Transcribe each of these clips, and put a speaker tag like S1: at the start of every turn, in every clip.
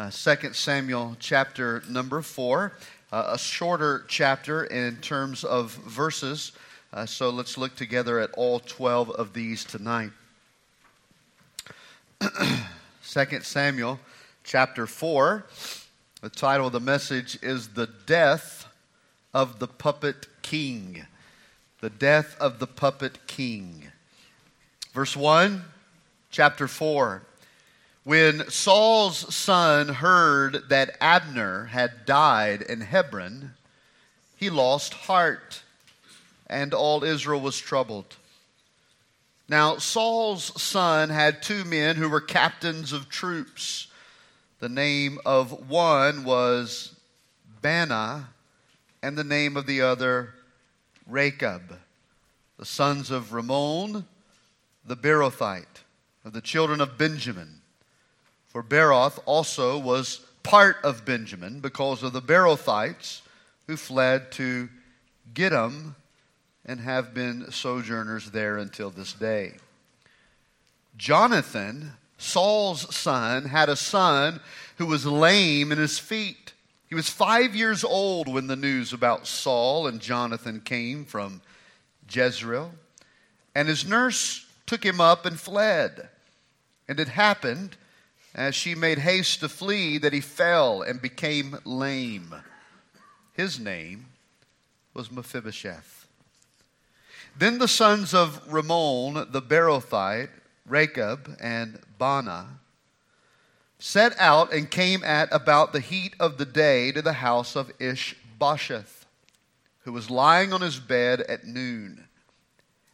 S1: uh, 2 Samuel chapter number 4, uh, a shorter chapter in terms of verses. Uh, so let's look together at all 12 of these tonight. 2 Samuel chapter 4, the title of the message is The Death of the Puppet King. The Death of the Puppet King. Verse 1, chapter 4. When Saul's son heard that Abner had died in Hebron, he lost heart, and all Israel was troubled. Now, Saul's son had two men who were captains of troops. The name of one was Baanah, and the name of the other, Rechab. The sons of Rimmon, the Beerothite, of the children of Benjamin. For Beeroth also was part of Benjamin because of the Beerothites who fled to Gittim and have been sojourners there until this day. Jonathan, Saul's son, had a son who was lame in his feet. He was five years old when the news about Saul and Jonathan came from Jezreel, and his nurse took him up and fled. And it happened, as she made haste to flee, that he fell and became lame. His name was Mephibosheth. Then the sons of Rimmon the Beerothite, Rechab and Baanah, set out and came at about the heat of the day to the house of Ishbosheth, who was lying on his bed at noon.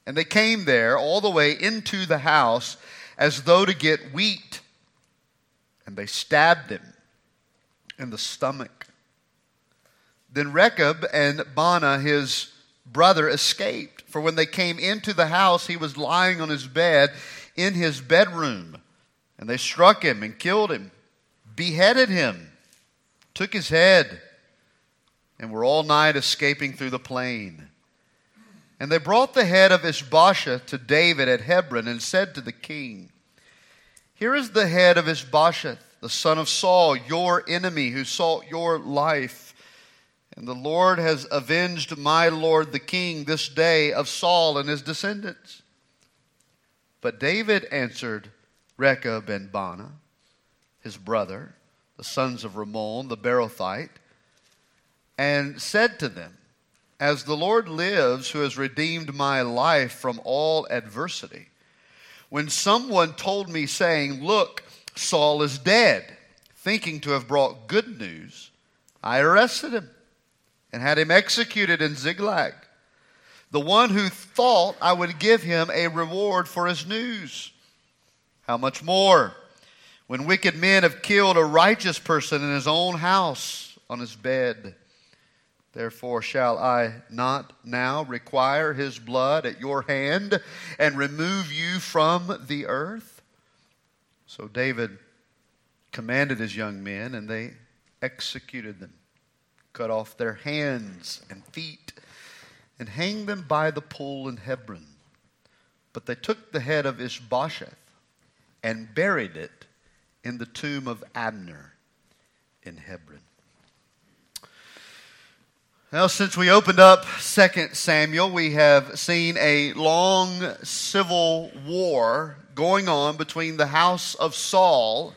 S1: And they came there all the way into the house as though to get wheat. And they stabbed him in the stomach. Then Rechab and Baanah, his brother, escaped. For when they came into the house, he was lying on his bed in his bedroom. And they struck him and killed him, beheaded him, took his head, and were all night escaping through the plain. And they brought the head of Ishbosheth to David at Hebron and said to the king, Here is the head of Ishbosheth, the son of Saul, your enemy, who sought your life. And the Lord has avenged my Lord the king this day of Saul and his descendants. But David answered Rechab and Baanah, his brother, the sons of Rimmon the Beerothite, and said to them, As the Lord lives, who has redeemed my life from all adversity, when someone told me, saying, Look, Saul is dead, thinking to have brought good news, I arrested him and had him executed in Ziklag. The one who thought I would give him a reward for his news. How much more when wicked men have killed a righteous person in his own house on his bed? Therefore, shall I not now require his blood at your hand and remove you from the earth? So David commanded his young men, and they executed them, cut off their hands and feet, and hanged them by the pool in Hebron. But they took the head of Ishbosheth and buried it in the tomb of Abner in Hebron. Well, since we opened up 2 Samuel, we have seen a long civil war going on between the house of Saul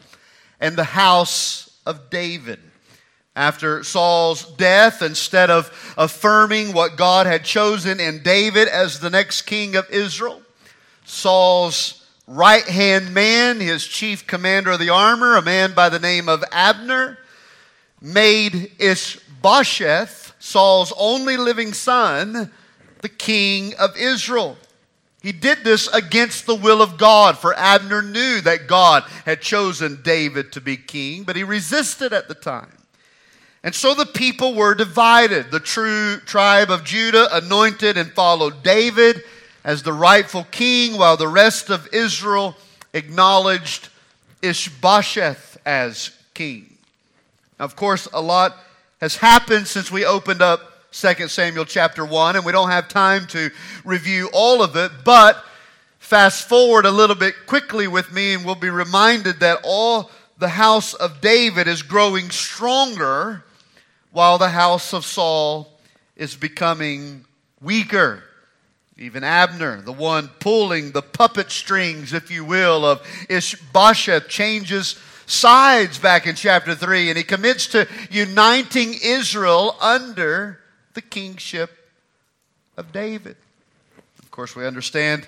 S1: and the house of David. After Saul's death, instead of affirming what God had chosen in David as the next king of Israel, Saul's right hand man, his chief commander of the armor, a man by the name of Abner, made Ishbosheth, Saul's only living son, the king of Israel. He did this against the will of God, for Abner knew that God had chosen David to be king, but he resisted at the time. And so the people were divided. The true tribe of Judah anointed and followed David as the rightful king, while the rest of Israel acknowledged Ishbosheth as king. Now, of course, a lot has happened since we opened up 2 Samuel chapter 1, and we don't have time to review all of it, but fast forward a little bit quickly with me, and we'll be reminded that all the house of David is growing stronger while the house of Saul is becoming weaker. Even Abner, the one pulling the puppet strings, if you will, of Ishbosheth, changes sides back in chapter 3, and he commits to uniting Israel under the kingship of David. Of course, we understand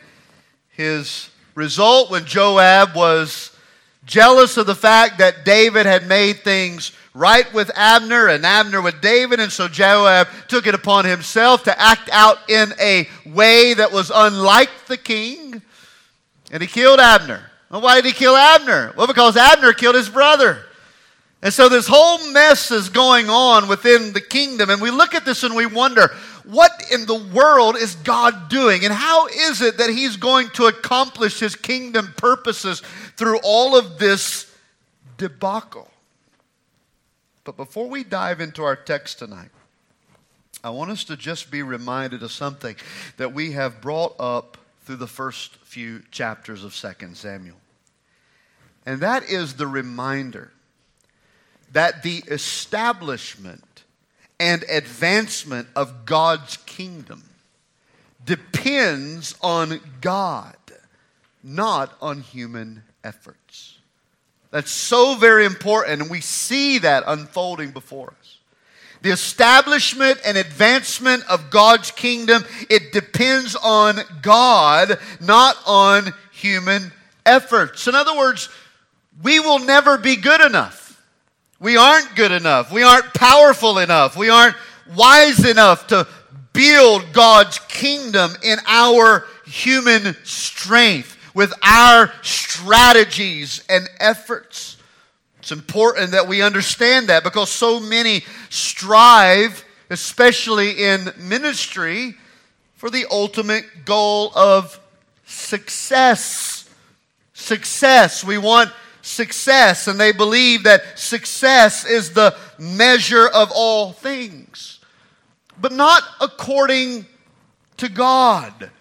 S1: his result when Joab was jealous of the fact that David had made things right with Abner and Abner with David. And so Joab took it upon himself to act out in a way that was unlike the king. And he killed Abner. Well, why did he kill Abner? Well, because Abner killed his brother. And so this whole mess is going on within the kingdom. And we look at this and we wonder, what in the world is God doing? And how is it that He's going to accomplish His kingdom purposes through all of this debacle? But before we dive into our text tonight, I want us to just be reminded of something that we have brought up through the first few chapters of 2 Samuel. And that is the reminder that the establishment and advancement of God's kingdom depends on God, not on human efforts. That's so very important, and we see that unfolding before us. The establishment and advancement of God's kingdom, it depends on God, not on human efforts. In other words, we will never be good enough. We aren't good enough. We aren't powerful enough. We aren't wise enough to build God's kingdom in our human strength with our strategies and efforts. It's important that we understand that because so many strive, especially in ministry, for the ultimate goal of success. Success. We want success, and they believe that success is the measure of all things, but not according to God.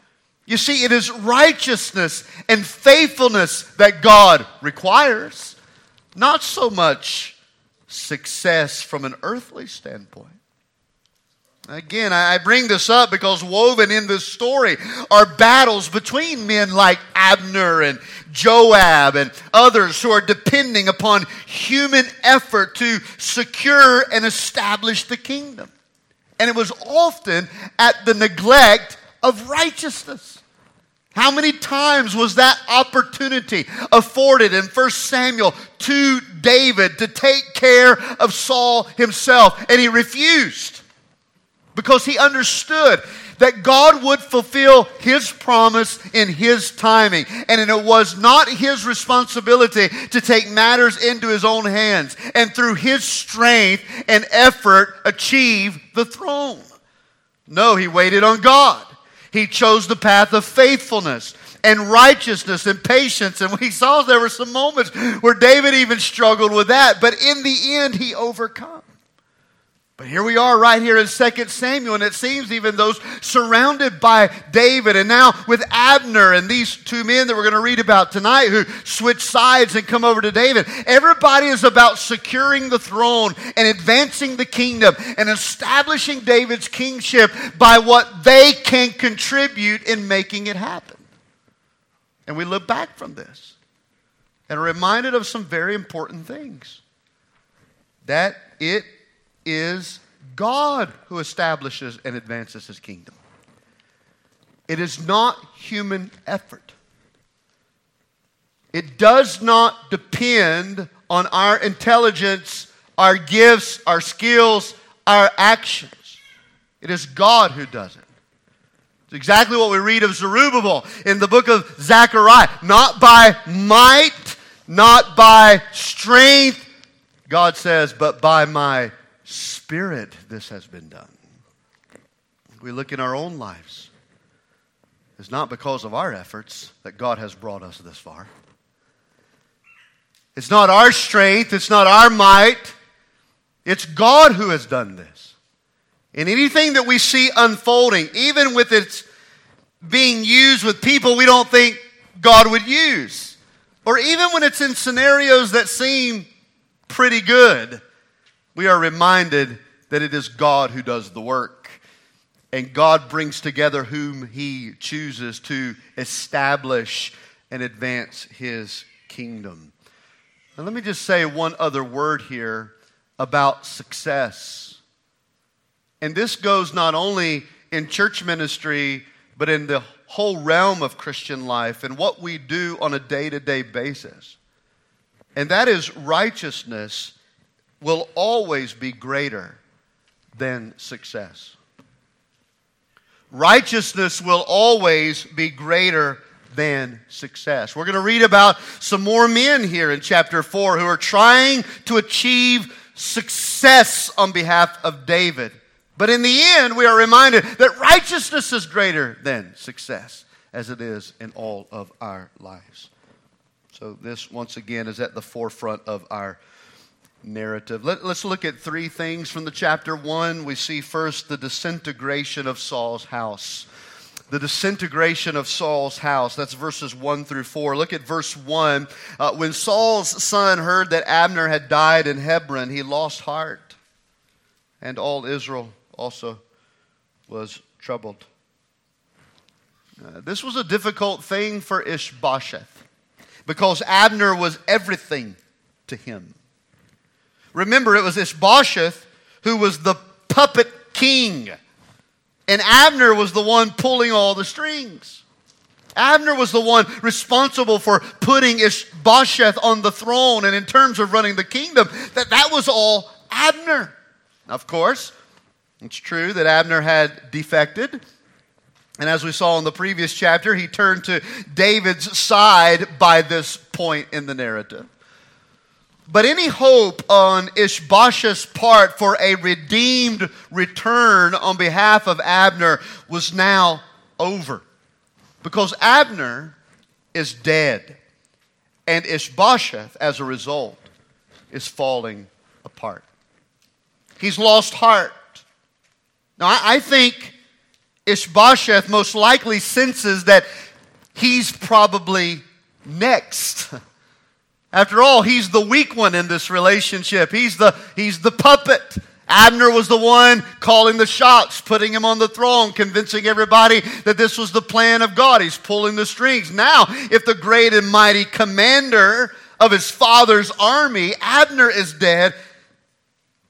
S1: You see, it is righteousness and faithfulness that God requires, not so much success from an earthly standpoint. Again, I bring this up because woven in this story are battles between men like Abner and Joab and others who are depending upon human effort to secure and establish the kingdom. And it was often at the neglect of righteousness. How many times was that opportunity afforded in 1 Samuel to David to take care of Saul himself? And he refused because he understood that God would fulfill his promise in his timing. And it was not his responsibility to take matters into his own hands and through his strength and effort achieve the throne. No, he waited on God. He chose the path of faithfulness and righteousness and patience. And we saw there were some moments where David even struggled with that, but in the end, he overcome. But here we are right here in 2 Samuel, and it seems even those surrounded by David, and now with Abner and these two men that we're going to read about tonight who switch sides and come over to David. Everybody is about securing the throne and advancing the kingdom and establishing David's kingship by what they can contribute in making it happen. And we look back from this and are reminded of some very important things. That it is God who establishes and advances his kingdom. It is not human effort. It does not depend on our intelligence, our gifts, our skills, our actions. It is God who does it. It's exactly what we read of Zerubbabel in the book of Zechariah. Not by might, not by strength, God says, but by my Spirit, this has been done. We look in our own lives. It's not because of our efforts that God has brought us this far. It's not our strength, it's not our might. It's God who has done this. And anything that we see unfolding, even with its being used with people we don't think God would use, or even when it's in scenarios that seem pretty good, we are reminded that it is God who does the work. And God brings together whom He chooses to establish and advance His kingdom. And let me just say one other word here about success. And this goes not only in church ministry, but in the whole realm of Christian life and what we do on a day to day basis. And that is righteousness will always be greater than success. Righteousness will always be greater than success. We're going to read about some more men here in chapter 4 who are trying to achieve success on behalf of David. But in the end, we are reminded that righteousness is greater than success, as it is in all of our lives. So, this, once again, is at the forefront of our narrative. Let, us look at three things from the chapter one. We see first the disintegration of Saul's house. The disintegration of Saul's house. That's verses 1 through 4. Look at verse 1. Uh, when Saul's son heard that Abner had died in Hebron, he lost heart, and all Israel also was troubled. Uh, this was a difficult thing for Ishbosheth because Abner was everything to him. Remember, it was Ishbosheth who was the puppet king, and Abner was the one pulling all the strings. Abner was the one responsible for putting Ishbosheth on the throne, and in terms of running the kingdom, that, that was all Abner. Of course, it's true that Abner had defected. And as we saw in the previous chapter, he turned to David's side by this point in the narrative. But any hope on Ishbosheth's part for a redeemed return on behalf of Abner was now over. Because Abner is dead. And Ishbosheth, as a result, is falling apart. He's lost heart. Now, I think Ishbosheth most likely senses that he's probably next. After all, he's the weak one in this relationship. He's the, he's the puppet. Abner was the one calling the shots, putting him on the throne, convincing everybody that this was the plan of God. He's pulling the strings. Now, if the great and mighty commander of his father's army, Abner, is dead,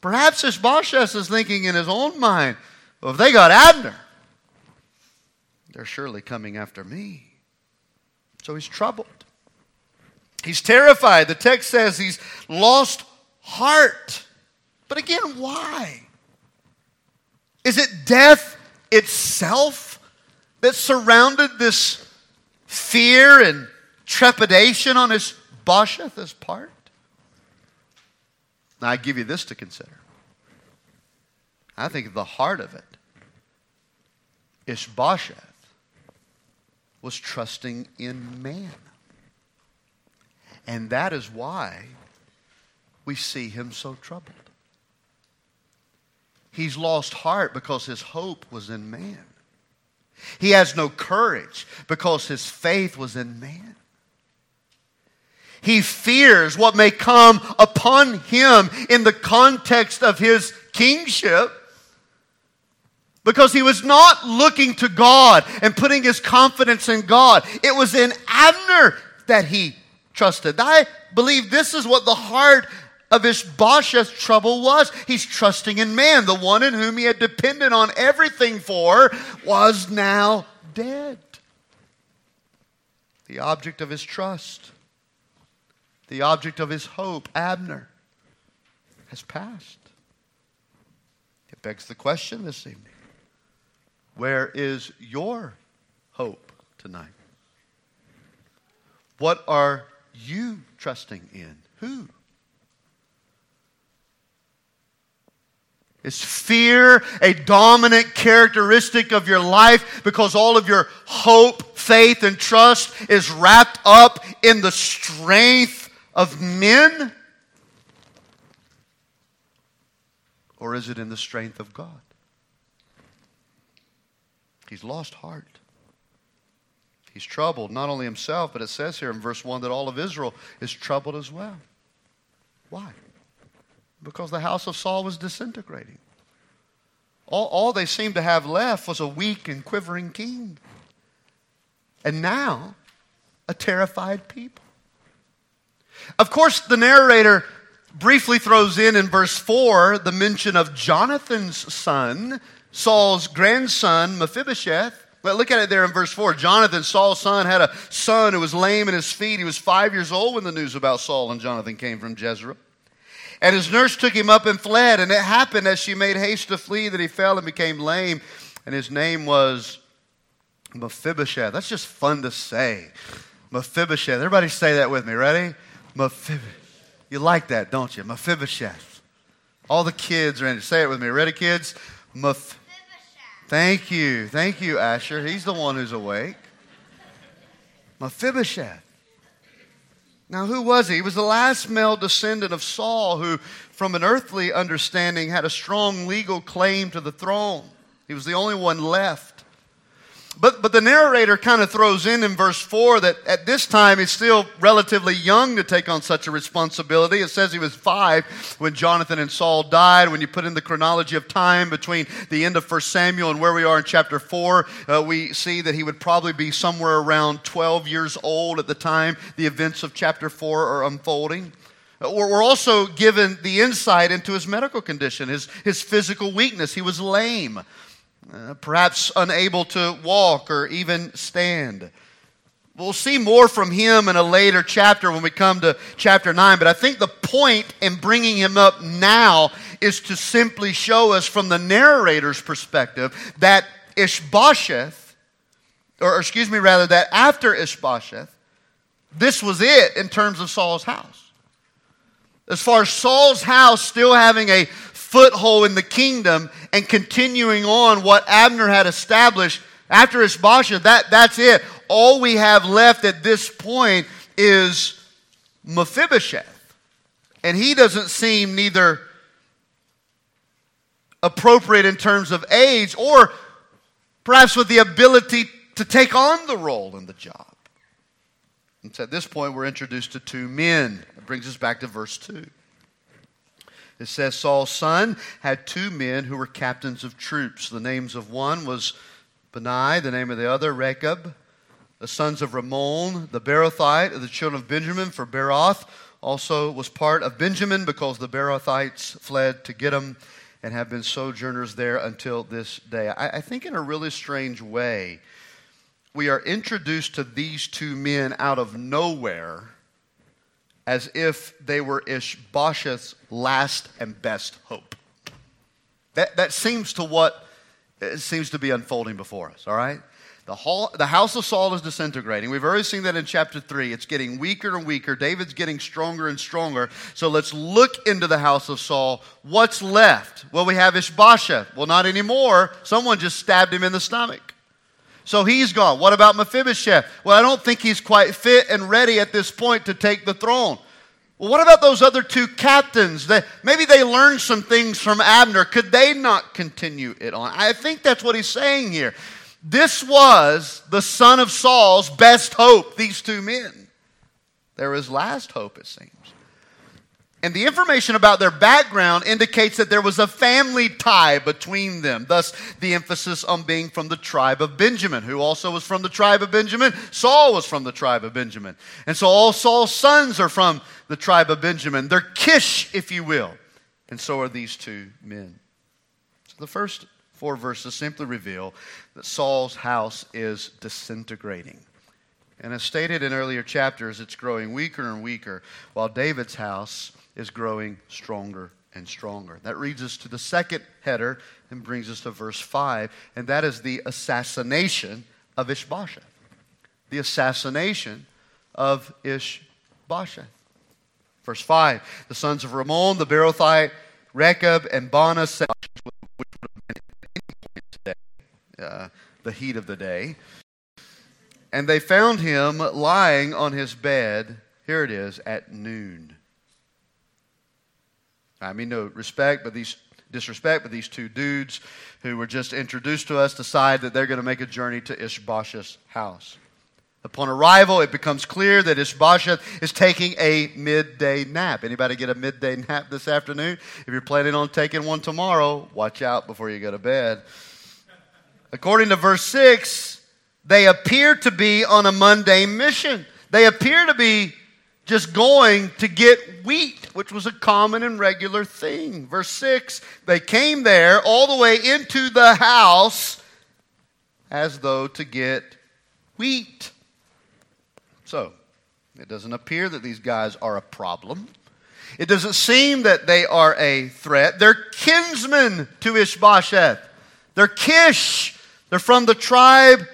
S1: perhaps Ishbosheth is thinking in his own mind, well, if they got Abner, they're surely coming after me. So he's troubled. He's terrified. The text says he's lost heart. But again, why? Is it death itself that surrounded this fear and trepidation on his Bosheth's part? Now, I give you this to consider. I think the heart of it Ishbosheth was trusting in man. And that is why we see him so troubled. He's lost heart because his hope was in man. He has no courage because his faith was in man. He fears what may come upon him in the context of his kingship because he was not looking to God and putting his confidence in God. It was in Abner that he trusted. I believe this is what the heart of Ishbosheth's trouble was. He's trusting in man. The one in whom he had depended on everything for was now dead. The object of his trust, the object of his hope, Abner, has passed. It begs the question this evening where is your hope tonight? What are you trusting in? Who? Is fear a dominant characteristic of your life because all of your hope, faith, and trust is wrapped up in the strength of men? Or is it in the strength of God? He's lost heart. He's troubled, not only himself, but it says here in verse 1 that all of Israel is troubled as well. Why? Because the house of Saul was disintegrating. All, all they seemed to have left was a weak and quivering king. And now, a terrified people. Of course, the narrator briefly throws in in verse 4 the mention of Jonathan's son, Saul's grandson, Mephibosheth. But look at it there in verse 4. Jonathan, Saul's son, had a son who was lame in his feet. He was five years old when the news about Saul and Jonathan came from Jezreel. And his nurse took him up and fled. And it happened as she made haste to flee that he fell and became lame. And his name was Mephibosheth. That's just fun to say. Mephibosheth. Everybody say that with me. Ready? Mephibosheth. You like that, don't you? Mephibosheth. All the kids are in it. Say it with me. Ready, kids? Mephibosheth. Thank you. Thank you, Asher. He's the one who's awake. Mephibosheth. Now, who was he? He was the last male descendant of Saul who, from an earthly understanding, had a strong legal claim to the throne. He was the only one left. But, but the narrator kind of throws in in verse 4 that at this time he's still relatively young to take on such a responsibility. It says he was five when Jonathan and Saul died. When you put in the chronology of time between the end of 1 Samuel and where we are in chapter 4, uh, we see that he would probably be somewhere around 12 years old at the time the events of chapter 4 are unfolding. Uh, we're also given the insight into his medical condition, his, his physical weakness. He was lame uh, perhaps unable to walk or even stand. We'll see more from him in a later chapter when we come to chapter 9, but I think the point in bringing him up now is to simply show us from the narrator's perspective that Ishbosheth, or excuse me, rather, that after Ishbosheth, this was it in terms of Saul's house. As far as Saul's house still having a foothold in the kingdom and continuing on what Abner had established after Ishbosheth, that, that's it. All we have left at this point is Mephibosheth. And he doesn't seem neither appropriate in terms of age or perhaps with the ability to take on the role in the job. And so at this point, we're introduced to two men. It brings us back to verse 2. It says Saul's son had two men who were captains of troops. The names of one was Baanah, the name of the other, Rechab. The sons of Rimmon, the Beerothite of the children of Benjamin, for Beeroth also was part of Benjamin because the Beerothites fled to Gittim and have been sojourners there until this day. I, I think, in a really strange way, we are introduced to these two men out of nowhere as if they were Ishbosheth's last and best hope. That, that seems to what seems to be unfolding before us, all right? The, hall, the house of Saul is disintegrating. We've already seen that in chapter 3. It's getting weaker and weaker. David's getting stronger and stronger. So let's look into the house of Saul. What's left? Well, we have Ishbosheth. Well, not anymore. Someone just stabbed him in the stomach. So he's gone. What about Mephibosheth? Well, I don't think he's quite fit and ready at this point to take the throne. Well, what about those other two captains? That maybe they learned some things from Abner. Could they not continue it on? I think that's what he's saying here. This was the son of Saul's best hope, these two men. They're his last hope, it seems. And the information about their background indicates that there was a family tie between them. Thus, the emphasis on being from the tribe of Benjamin. Who also was from the tribe of Benjamin? Saul was from the tribe of Benjamin. And so all Saul's sons are from the tribe of Benjamin. They're Kish, if you will. And so are these two men. So the first four verses simply reveal that Saul's house is disintegrating. And as stated in earlier chapters, it's growing weaker and weaker, while David's house is growing stronger and stronger. That leads us to the second header and brings us to verse 5, and that is the assassination of Ishbosheth. The assassination of Ishbosheth. Verse 5 The sons of Rimmon, the Beerothite, Rechab, and Baanah, which would have been any point today, uh, the heat of the day. And they found him lying on his bed, here it is, at noon. I mean, no respect, but these disrespect, but these two dudes who were just introduced to us decide that they're going to make a journey to Ishbosheth's house. Upon arrival, it becomes clear that Ishbosheth is taking a midday nap. Anybody get a midday nap this afternoon? If you're planning on taking one tomorrow, watch out before you go to bed. According to verse 6, they appear to be on a mundane mission. They appear to be just going to get wheat, which was a common and regular thing. Verse 6 they came there all the way into the house as though to get wheat. So, it doesn't appear that these guys are a problem. It doesn't seem that they are a threat. They're kinsmen to Ishbosheth. They're Kish. They're from the tribe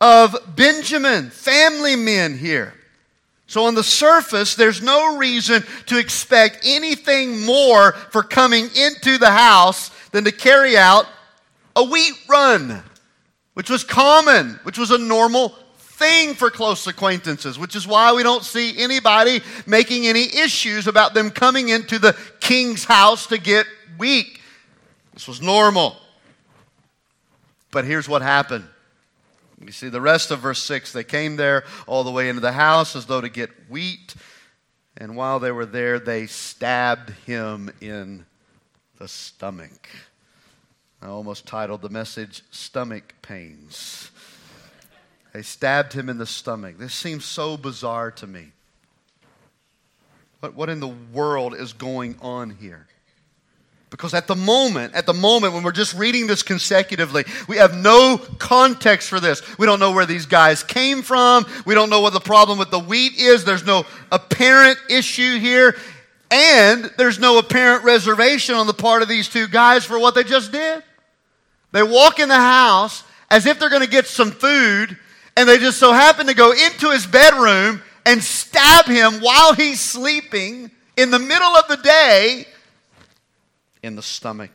S1: of Benjamin, family men here. So, on the surface, there's no reason to expect anything more for coming into the house than to carry out a wheat run, which was common, which was a normal thing for close acquaintances, which is why we don't see anybody making any issues about them coming into the king's house to get wheat. This was normal. But here's what happened. You see the rest of verse 6. They came there all the way into the house as though to get wheat. And while they were there, they stabbed him in the stomach. I almost titled the message Stomach Pains. They stabbed him in the stomach. This seems so bizarre to me. But what in the world is going on here? Because at the moment, at the moment when we're just reading this consecutively, we have no context for this. We don't know where these guys came from. We don't know what the problem with the wheat is. There's no apparent issue here. And there's no apparent reservation on the part of these two guys for what they just did. They walk in the house as if they're going to get some food, and they just so happen to go into his bedroom and stab him while he's sleeping in the middle of the day in the stomach.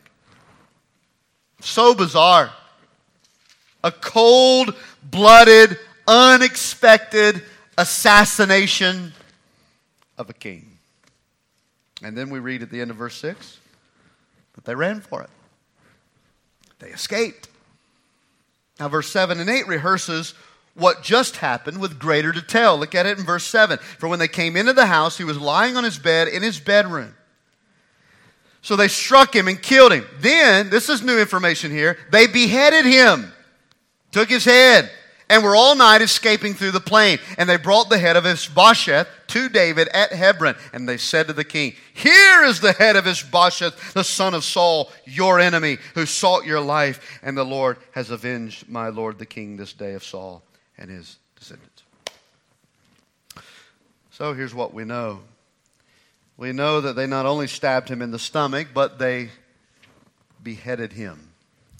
S1: So bizarre. A cold blooded, unexpected assassination of a king. And then we read at the end of verse 6 that they ran for it, they escaped. Now, verse 7 and 8 rehearses what just happened with greater detail. Look at it in verse 7. For when they came into the house, he was lying on his bed in his bedroom. So they struck him and killed him. Then, this is new information here, they beheaded him, took his head, and were all night escaping through the plain. And they brought the head of Ishbosheth to David at Hebron. And they said to the king, Here is the head of Ishbosheth, the son of Saul, your enemy, who sought your life. And the Lord has avenged my lord the king this day of Saul and his descendants. So here's what we know we know that they not only stabbed him in the stomach, but they beheaded him.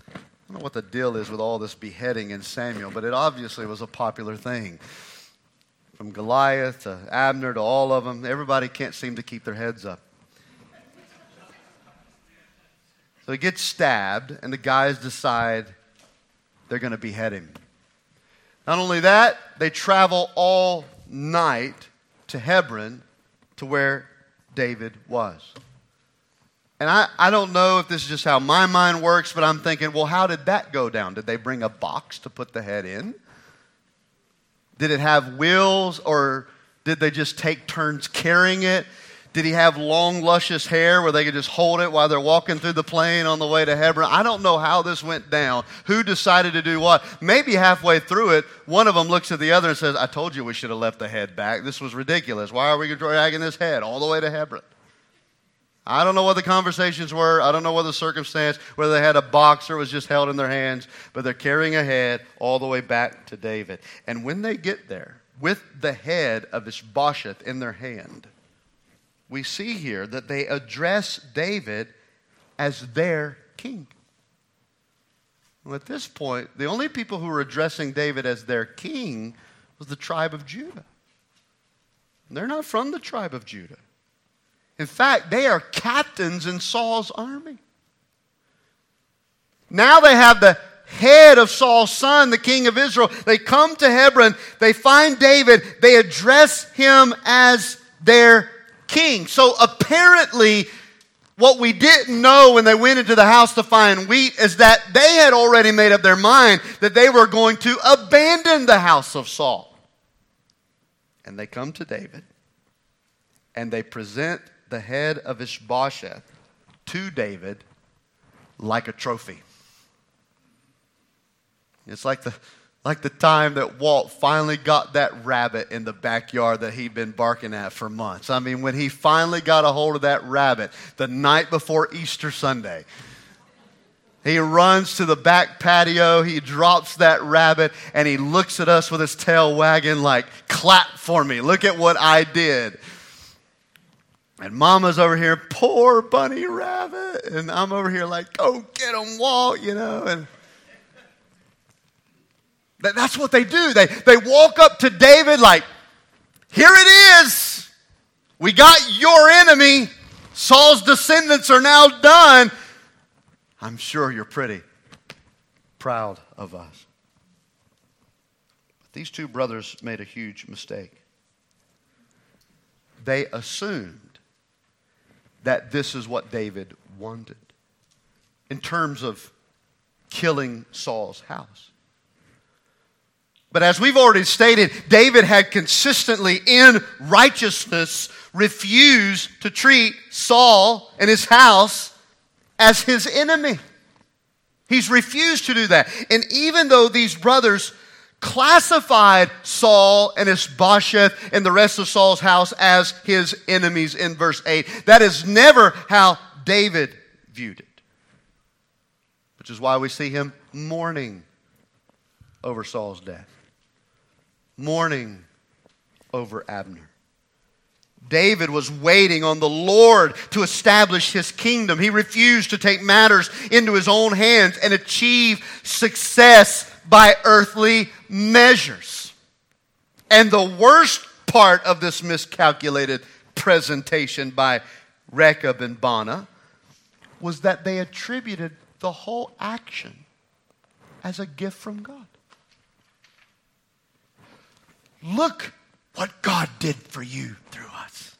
S1: I don't know what the deal is with all this beheading in Samuel, but it obviously was a popular thing. From Goliath to Abner to all of them, everybody can't seem to keep their heads up. So he gets stabbed, and the guys decide they're going to behead him. Not only that, they travel all night to Hebron to where David was. And I, I don't know if this is just how my mind works, but I'm thinking, well, how did that go down? Did they bring a box to put the head in? Did it have wheels, or did they just take turns carrying it? Did he have long, luscious hair where they could just hold it while they're walking through the plain on the way to Hebron? I don't know how this went down. Who decided to do what? Maybe halfway through it, one of them looks at the other and says, I told you we should have left the head back. This was ridiculous. Why are we dragging this head all the way to Hebron? I don't know what the conversations were. I don't know what the circumstance, whether they had a box or was just held in their hands, but they're carrying a head all the way back to David. And when they get there, with the head of Ishbosheth in their hand, we see here that they address David as their king. Well, at this point, the only people who were addressing David as their king was the tribe of Judah. They're not from the tribe of Judah. In fact, they are captains in Saul's army. Now they have the head of Saul's son, the king of Israel. They come to Hebron, they find David, they address him as their king. So apparently, what we didn't know when they went into the house to find wheat is that they had already made up their mind that they were going to abandon the house of Saul. and they come to David and they present the head of Ishbosheth to David like a trophy. It's like the, like the time that Walt finally got that rabbit in the backyard that he'd been barking at for months. I mean, when he finally got a hold of that rabbit the night before Easter Sunday. He runs to the back patio, he drops that rabbit, and he looks at us with his tail wagging, like, clap for me. Look at what I did. And mama's over here, poor bunny rabbit. And I'm over here, like, go get him, Walt, you know. And that's what they do. They, they walk up to David, like, here it is. We got your enemy. Saul's descendants are now done. I'm sure you're pretty proud of us. But these two brothers made a huge mistake. They assumed that this is what David wanted in terms of killing Saul's house. But as we've already stated, David had consistently, in righteousness, refused to treat Saul and his house as his enemy. He's refused to do that. And even though these brothers classified Saul and his Ishbosheth and the rest of Saul's house as his enemies in verse 8, that is never how David viewed it. Which is why we see him mourning over Saul's death, mourning over Abner. David was waiting on the Lord to establish his kingdom. He refused to take matters into his own hands and achieve success by earthly measures. And the worst part of this miscalculated presentation by Rechab and Baanah was that they attributed the whole action as a gift from God. Look what God did for you through us.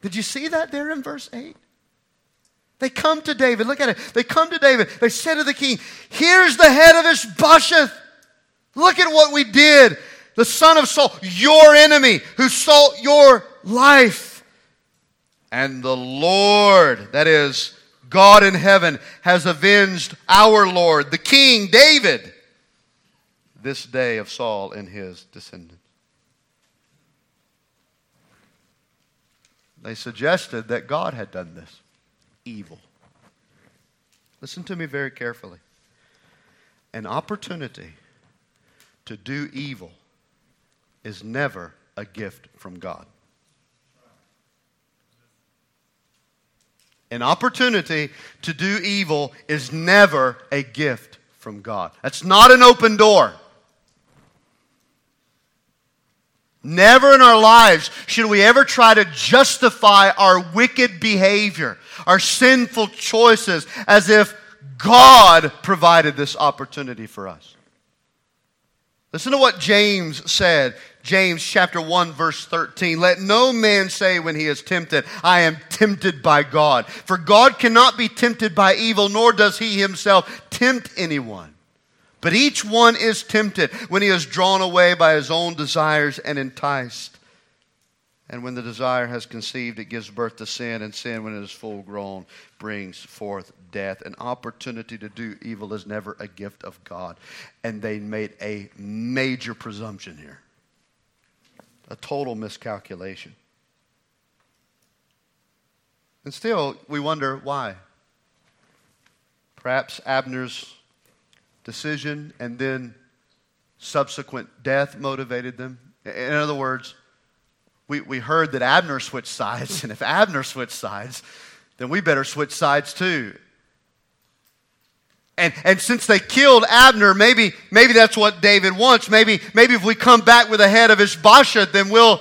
S1: Did you see that there in verse 8? They come to David. Look at it. They come to David. They say to the king, Here's the head of Ishbosheth. Look at what we did. The son of Saul, your enemy, who sought your life. And the Lord, that is, God in heaven, has avenged our Lord, the king, David, this day of Saul and his descendants. They suggested that God had done this evil. Listen to me very carefully. An opportunity to do evil is never a gift from God. An opportunity to do evil is never a gift from God. That's not an open door. Never in our lives should we ever try to justify our wicked behavior, our sinful choices, as if God provided this opportunity for us. Listen to what James said. James chapter 1 verse 13. Let no man say when he is tempted, I am tempted by God. For God cannot be tempted by evil, nor does he himself tempt anyone. But each one is tempted when he is drawn away by his own desires and enticed. And when the desire has conceived, it gives birth to sin, and sin, when it is full grown, brings forth death. An opportunity to do evil is never a gift of God. And they made a major presumption here, a total miscalculation. And still, we wonder why. Perhaps Abner's decision and then subsequent death motivated them. In other words, we, we heard that Abner switched sides, and if Abner switched sides, then we better switch sides too. And, and since they killed Abner, maybe, maybe that's what David wants. Maybe, maybe if we come back with the head of Ishbosheth, then we'll,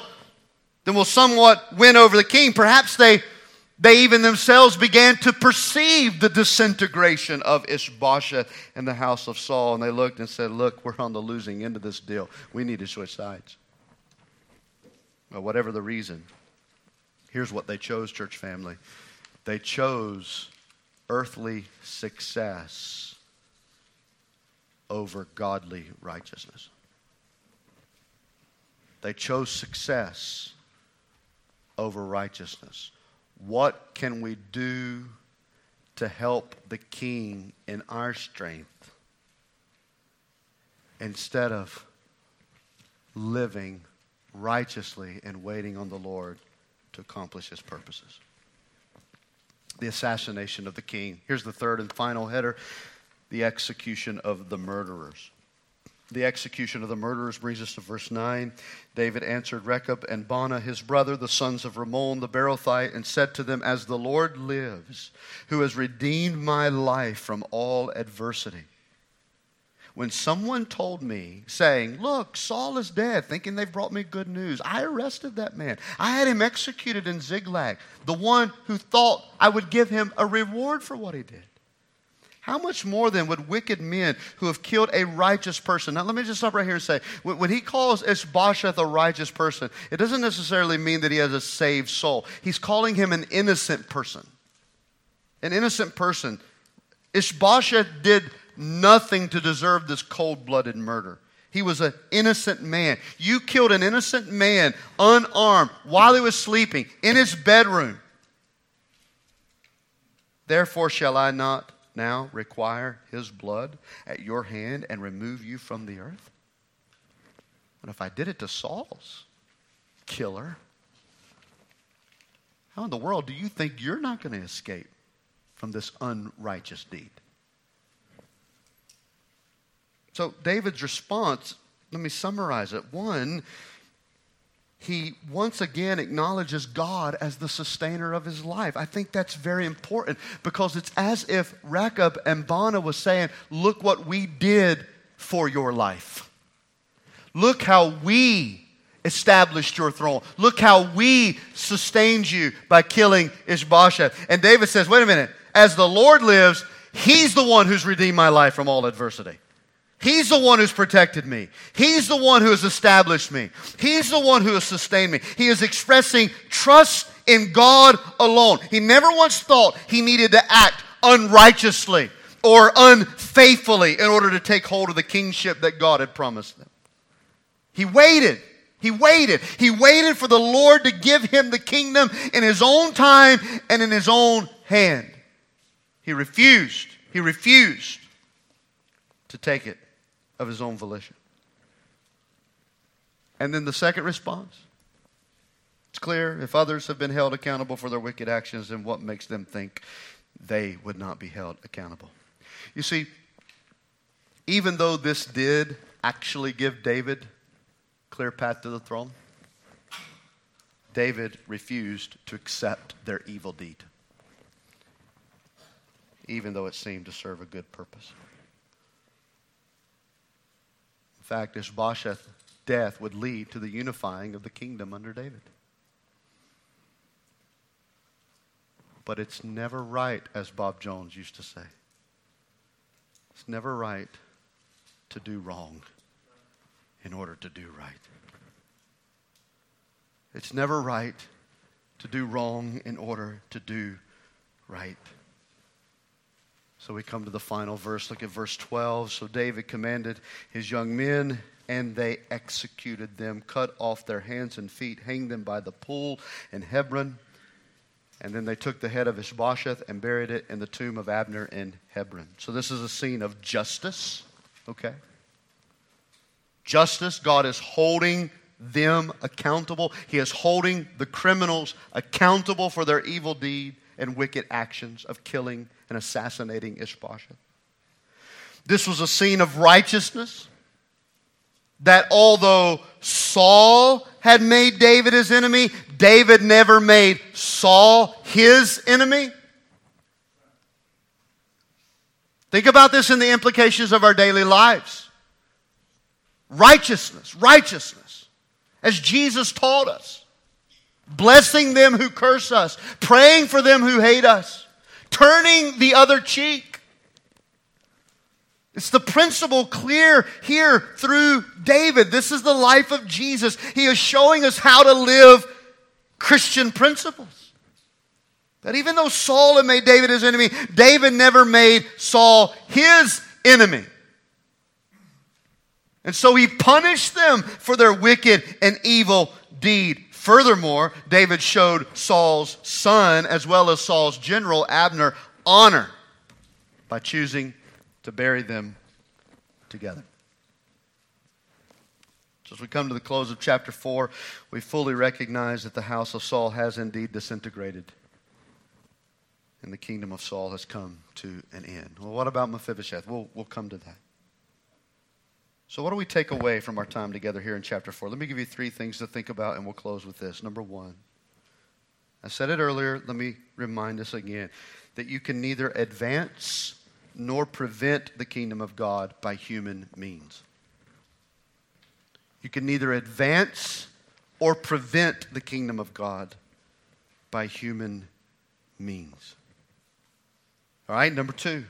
S1: then we'll somewhat win over the king. Perhaps they, they even themselves began to perceive the disintegration of Ishbosheth in the house of Saul. And they looked and said, Look, we're on the losing end of this deal. We need to switch sides. Whatever the reason, here's what they chose, church family. They chose earthly success over godly righteousness. They chose success over righteousness. What can we do to help the king in our strength instead of living righteously and waiting on the Lord to accomplish his purposes? The assassination of the king. Here's the third and final header the execution of the murderers the execution of the murderers brings us to verse 9. David answered Rechab and Baanah, his brother, the sons of Rimmon the Beerothite, and said to them, As the Lord lives, who has redeemed my life from all adversity. When someone told me, saying, Look, Saul is dead, thinking they've brought me good news, I arrested that man. I had him executed in Ziklag, the one who thought I would give him a reward for what he did. How much more then would wicked men who have killed a righteous person? Now, let me just stop right here and say when he calls Ishbosheth a righteous person, it doesn't necessarily mean that he has a saved soul. He's calling him an innocent person. An innocent person. Ishbosheth did nothing to deserve this cold blooded murder. He was an innocent man. You killed an innocent man unarmed while he was sleeping in his bedroom. Therefore, shall I not now require his blood at your hand and remove you from the earth? But if I did it to Saul's killer, how in the world do you think you're not going to escape from this unrighteous deed? So, David's response, let me summarize it. One, he once again acknowledges God as the sustainer of his life. I think that's very important because it's as if Rechab and Baanah was saying, Look what we did for your life. Look how we established your throne. Look how we sustained you by killing Ishbosheth. And David says, Wait a minute, as the Lord lives, he's the one who's redeemed my life from all adversity. He's the one who's protected me. He's the one who has established me. He's the one who has sustained me. He is expressing trust in God alone. He never once thought he needed to act unrighteously or unfaithfully in order to take hold of the kingship that God had promised them. He waited. He waited. He waited for the Lord to give him the kingdom in his own time and in his own hand. He refused. He refused to take it of his own volition. And then the second response it's clear if others have been held accountable for their wicked actions, then what makes them think they would not be held accountable? You see, even though this did actually give David clear path to the throne, David refused to accept their evil deed, even though it seemed to serve a good purpose fact, Ishbosheth's death would lead to the unifying of the kingdom under David. But it's never right, as Bob Jones used to say. It's never right to do wrong in order to do right. It's never right to do wrong in order to do right. So we come to the final verse. Look at verse 12. So David commanded his young men, and they executed them, cut off their hands and feet, hanged them by the pool in Hebron. And then they took the head of Ishbosheth and buried it in the tomb of Abner in Hebron. So this is a scene of justice, okay? Justice. God is holding them accountable. He is holding the criminals accountable for their evil deed and wicked actions of killing and assassinating Ishbosheth. This was a scene of righteousness that although Saul had made David his enemy, David never made Saul his enemy. Think about this in the implications of our daily lives. Righteousness, righteousness, as Jesus taught us blessing them who curse us, praying for them who hate us, turning the other cheek. It's the principle clear here through David. This is the life of Jesus. He is showing us how to live Christian principles. That even though Saul had made David his enemy, David never made Saul his enemy. And so he punished them for their wicked and evil deed. Furthermore, David showed Saul's son, as well as Saul's general, Abner, honor by choosing to bury them together. So, as we come to the close of chapter 4, we fully recognize that the house of Saul has indeed disintegrated and the kingdom of Saul has come to an end. Well, what about Mephibosheth? We'll, we'll come to that. So, what do we take away from our time together here in chapter 4? Let me give you three things to think about, and we'll close with this. Number one, I said it earlier, let me remind us again that you can neither advance nor prevent the kingdom of God by human means. You can neither advance or prevent the kingdom of God by human means. All right, number two.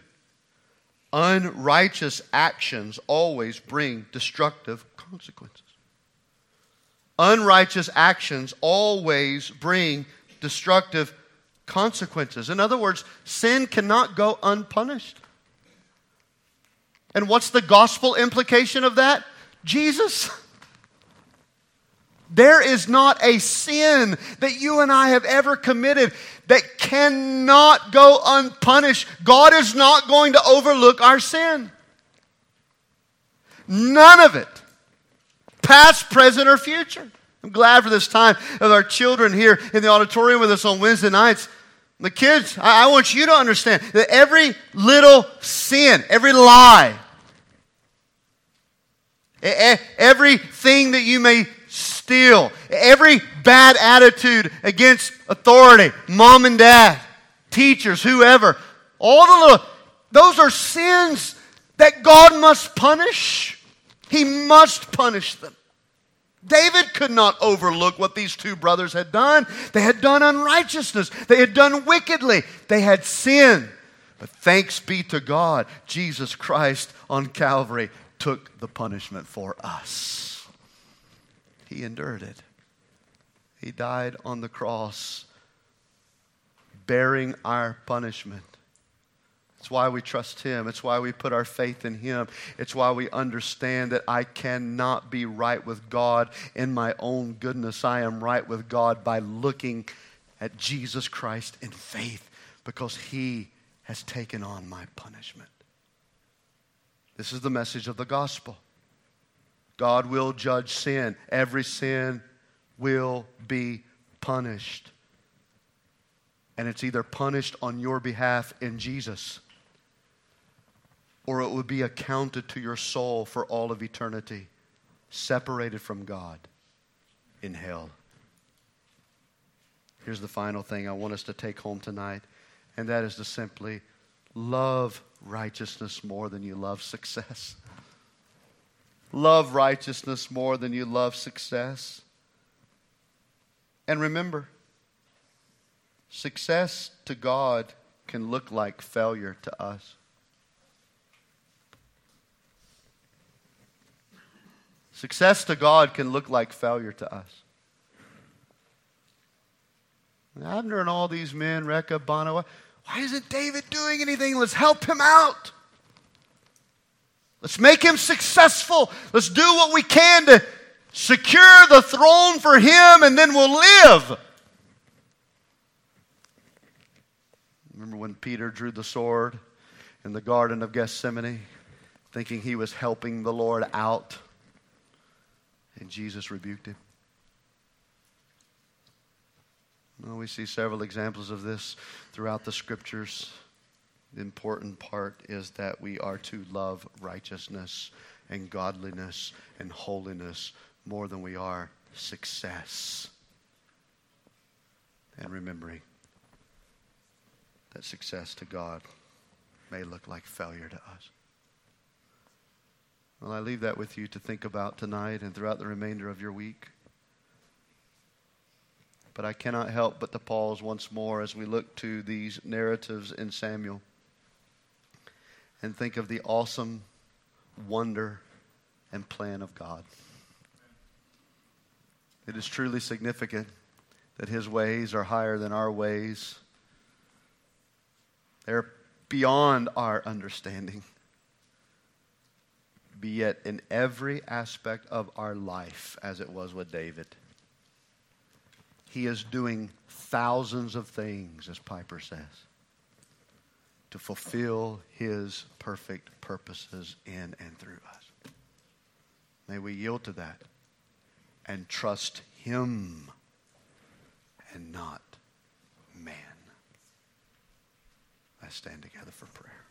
S1: Unrighteous actions always bring destructive consequences. Unrighteous actions always bring destructive consequences. In other words, sin cannot go unpunished. And what's the gospel implication of that? Jesus. There is not a sin that you and I have ever committed that cannot go unpunished. God is not going to overlook our sin. None of it, past, present, or future. I'm glad for this time of our children here in the auditorium with us on Wednesday nights. The kids, I, want you to understand that every little sin, every lie, every everything that you may steal, every bad attitude against authority, mom and dad, teachers, whoever, all the little, those are sins that God must punish. He must punish them. David could not overlook what these two brothers had done. They had done unrighteousness, they had done wickedly, they had sinned. But thanks be to God, Jesus Christ on Calvary took the punishment for us. He endured it. He died on the cross, bearing our punishment. It's why we trust Him. It's why we put our faith in Him. It's why we understand that I cannot be right with God in my own goodness. I am right with God by looking at Jesus Christ in faith because He has taken on my punishment. This is the message of the gospel. God will judge sin. Every sin will be punished. And it's either punished on your behalf in Jesus or it would be accounted to your soul for all of eternity, separated from God in hell. Here's the final thing I want us to take home tonight, and that is to simply love righteousness more than you love success love righteousness more than you love success. And remember, success to God can look like failure to us. Success to God can look like failure to us. Abner and all these men, Rechab, Baanah, why isn't David doing anything? Let's help him out. Let's make him successful. Let's do what we can to secure the throne for him, and then we'll live. Remember when Peter drew the sword in the Garden of Gethsemane, thinking he was helping the Lord out, and Jesus rebuked him? Well, we see several examples of this throughout the scriptures. The important part is that we are to love righteousness and godliness and holiness more than we are success. And remembering that success to God may look like failure to us. Well, I leave that with you to think about tonight and throughout the remainder of your week. But I cannot help but to pause once more as we look to these narratives in Samuel and think of the awesome wonder and plan of God. It is truly significant that His ways are higher than our ways, they're beyond our understanding. be yet in every aspect of our life, as it was with David. He is doing thousands of things, as Piper says, to fulfill his perfect purposes in and through us. May we yield to that and trust him and not man. Let's stand together for prayer.